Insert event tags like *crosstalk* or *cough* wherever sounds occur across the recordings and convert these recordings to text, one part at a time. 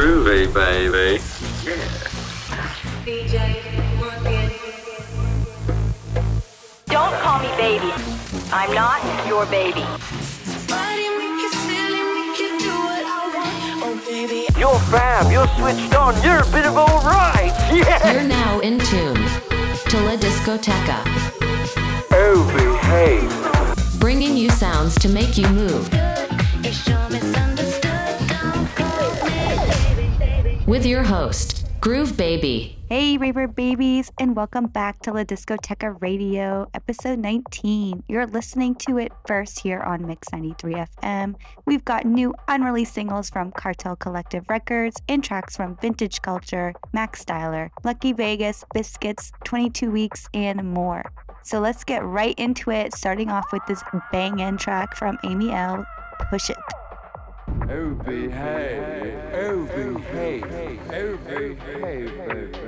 groovy, baby. Don't call me baby. I'm not your baby. You're fab, you're switched on, you're a bit of alright, *laughs* yeah! You're now in tune to La Discoteca, Oh, behave. bringing you sounds to make you move. With your host, Groove Baby. Hey, Raver babies, and welcome back to La Discoteca Radio, episode 19. You're listening to it first here on Mix 93 FM. We've got new unreleased singles from Cartel Collective Records and tracks from Vintage Culture, Max Styler, Lucky Vegas, Biscits, 22 Weeks, and more. So let's get right into it, starting off with this bang in track from Amy L. Push It. Oh, behave. Oh, behave. Oh, behave!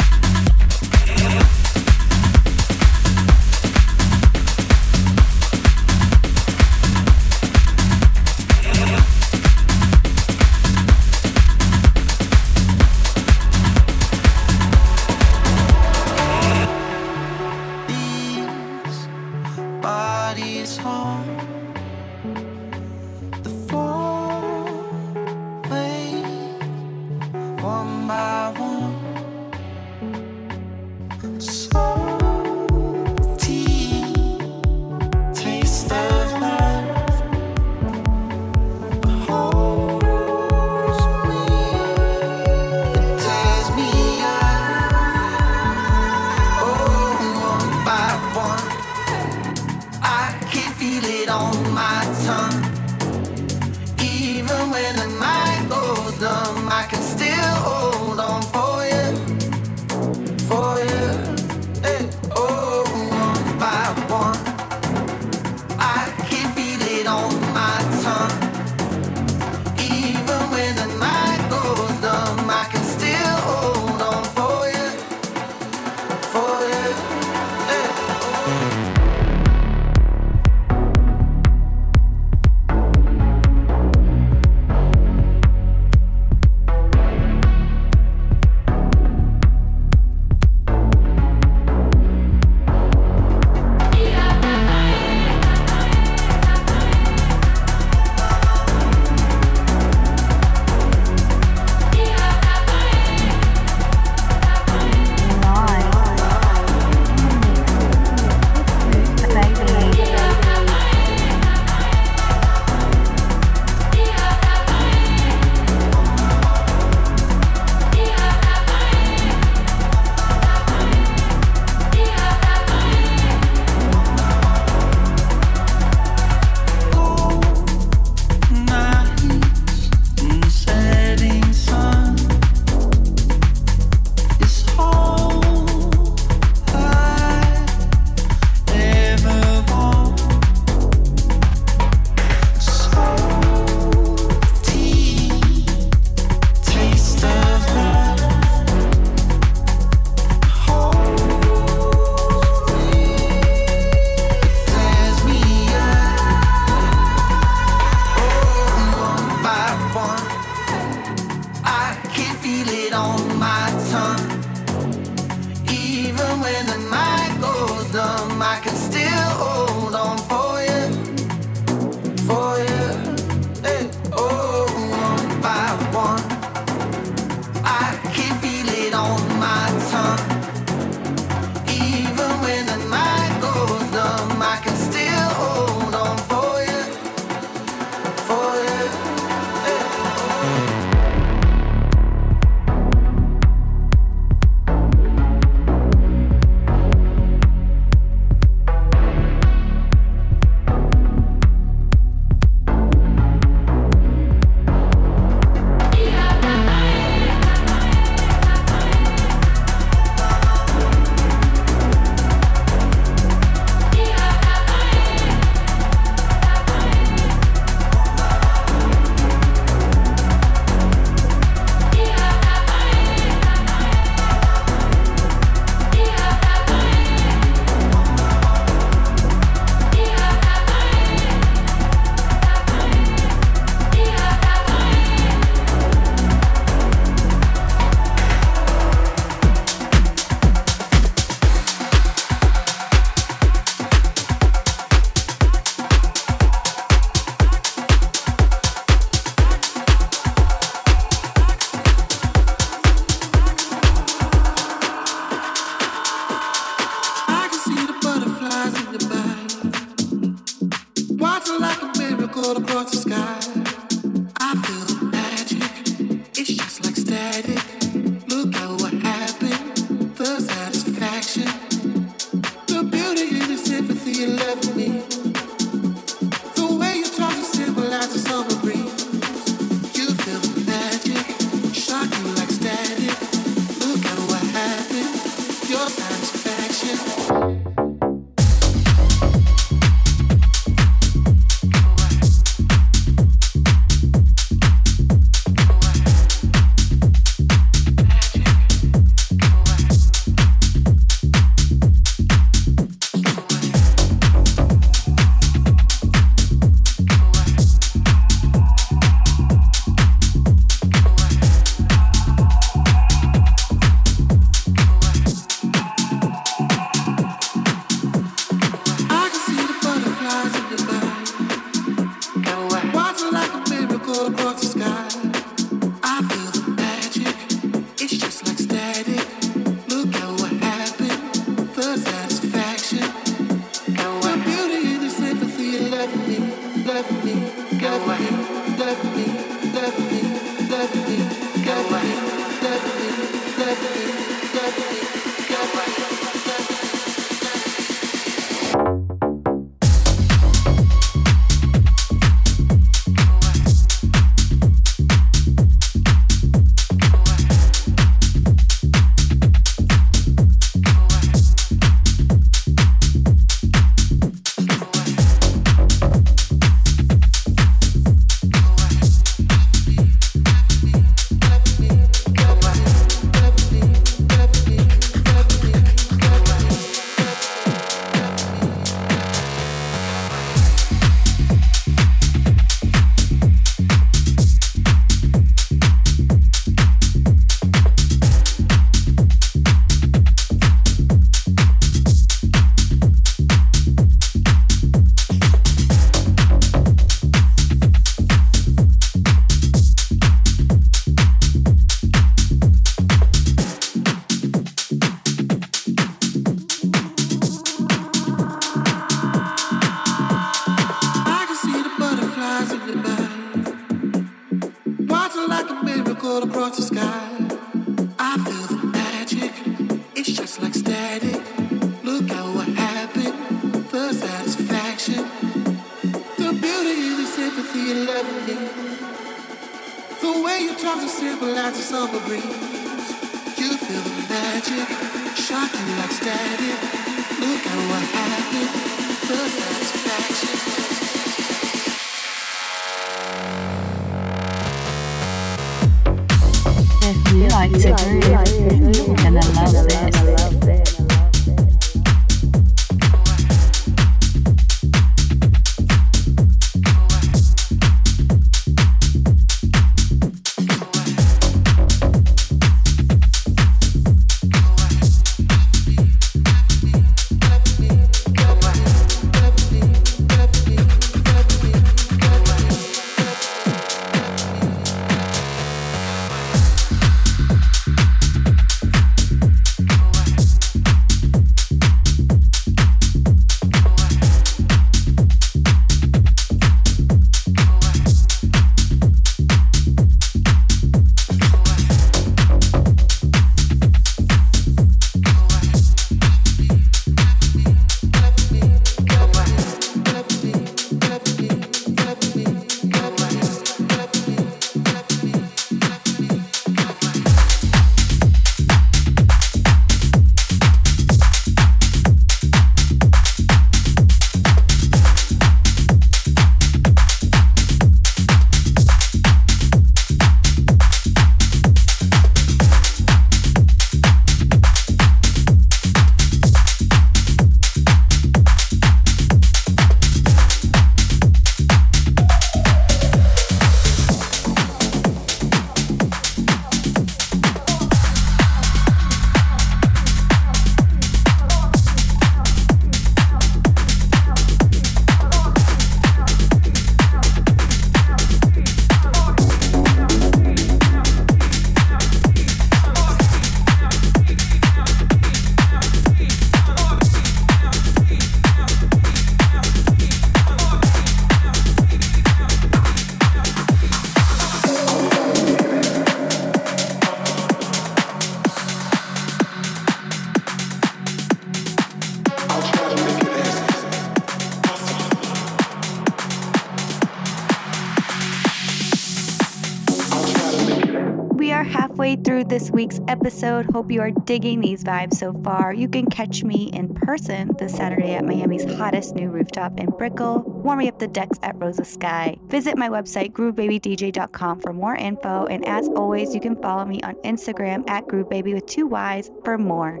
Episode. Hope you are digging these vibes so far. You can catch me in person this Saturday at Miami's hottest new rooftop in Brickell, warming up the decks at Rosa Sky. Visit my website, groovebabydj.com, for more info. And as always, you can follow me on Instagram at groovebaby with two Y's for more.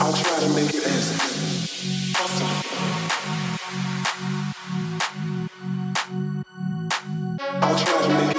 I'll try to make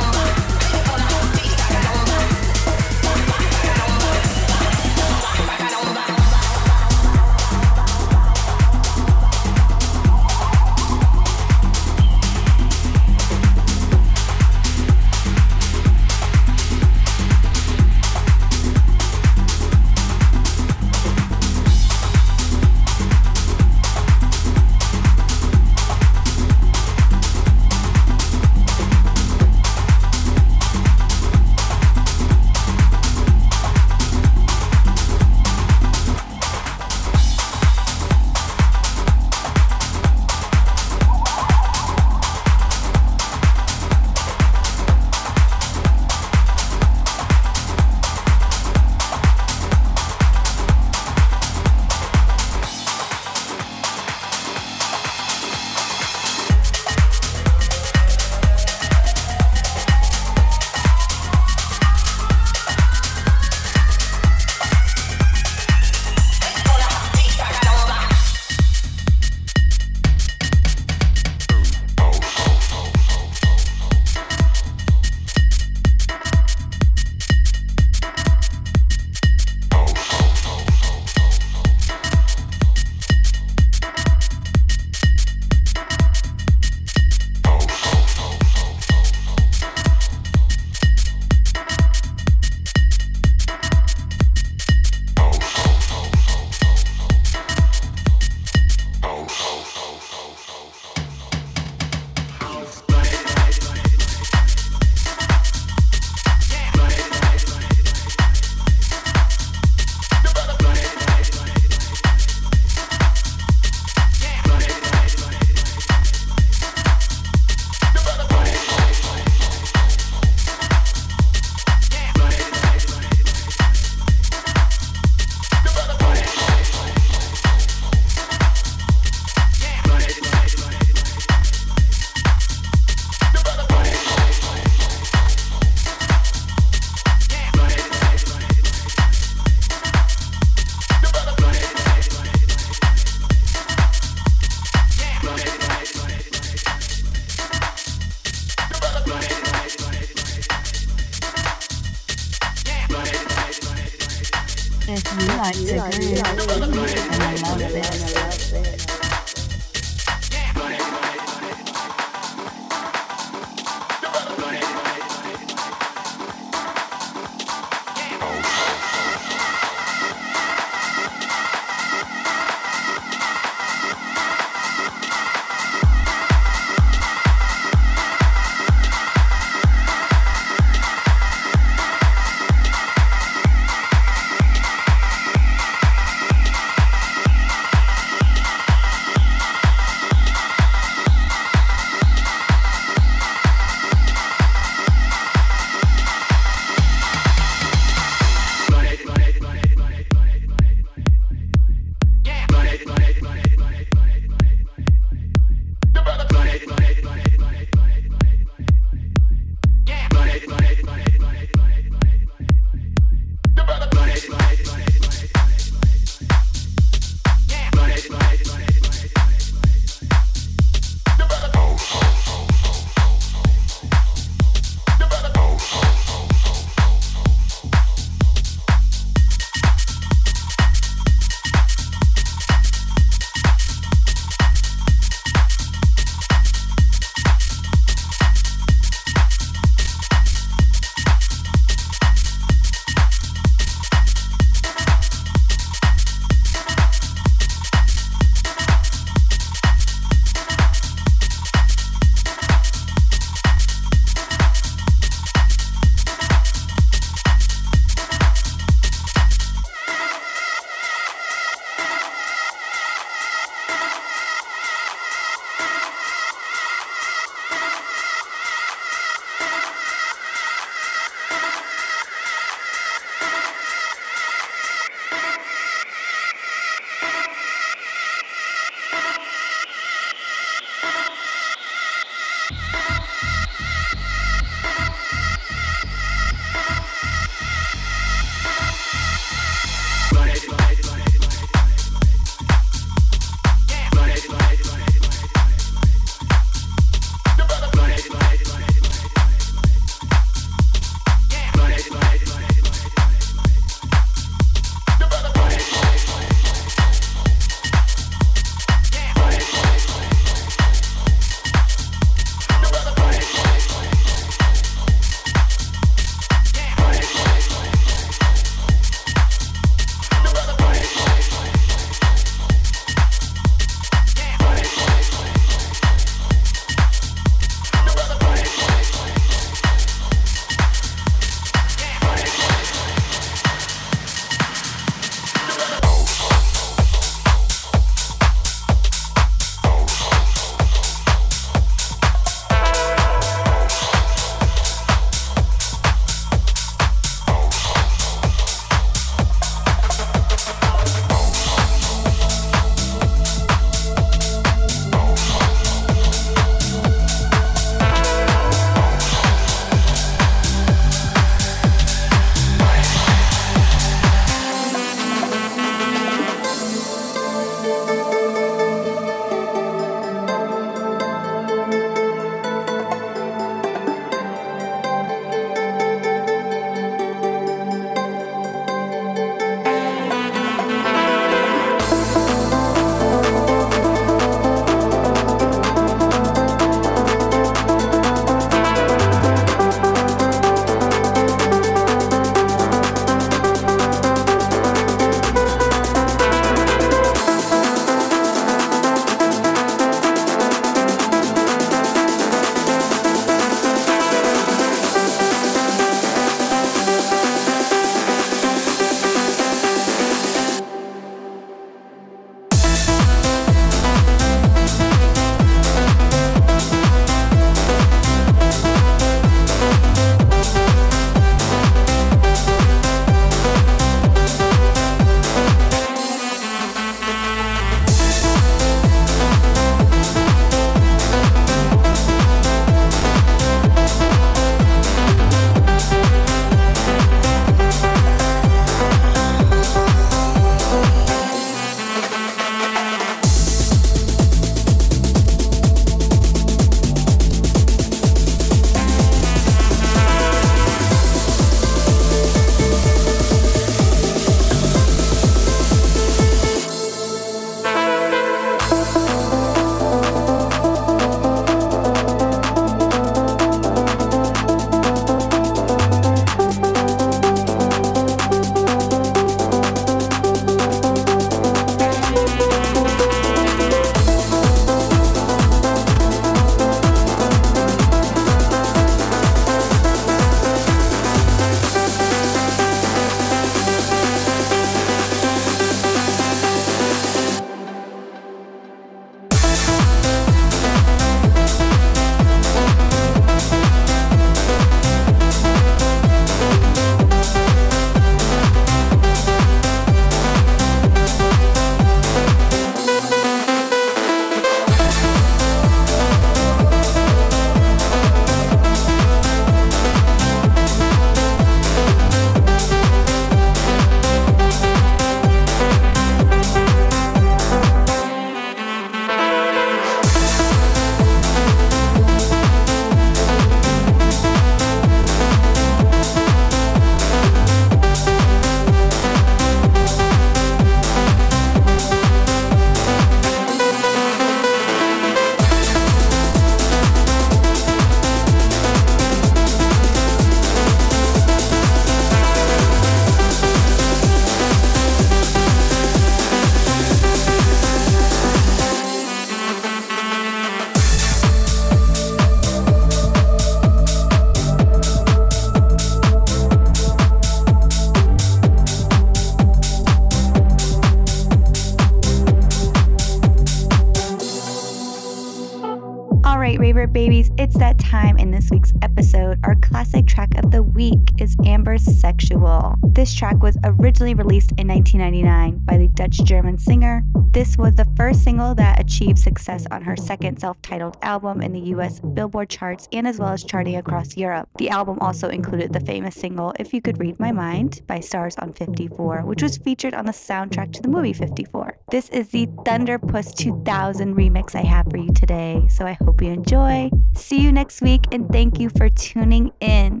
babies, it's that time in this week's episode. Our classic track of the week is Amber's Sexual. This track was originally released in 1999 by the Dutch German singer. This was the first single that achieved success on her second self titled album in the US Billboard charts and as well as charting across Europe. The album also included the famous single If You Could Read My Mind by Stars on 54, which was featured on the soundtrack to the movie 54. This is the Thunderpuss 2000 remix I have for you today, so I hope you enjoy. See you next week and thank you for tuning in.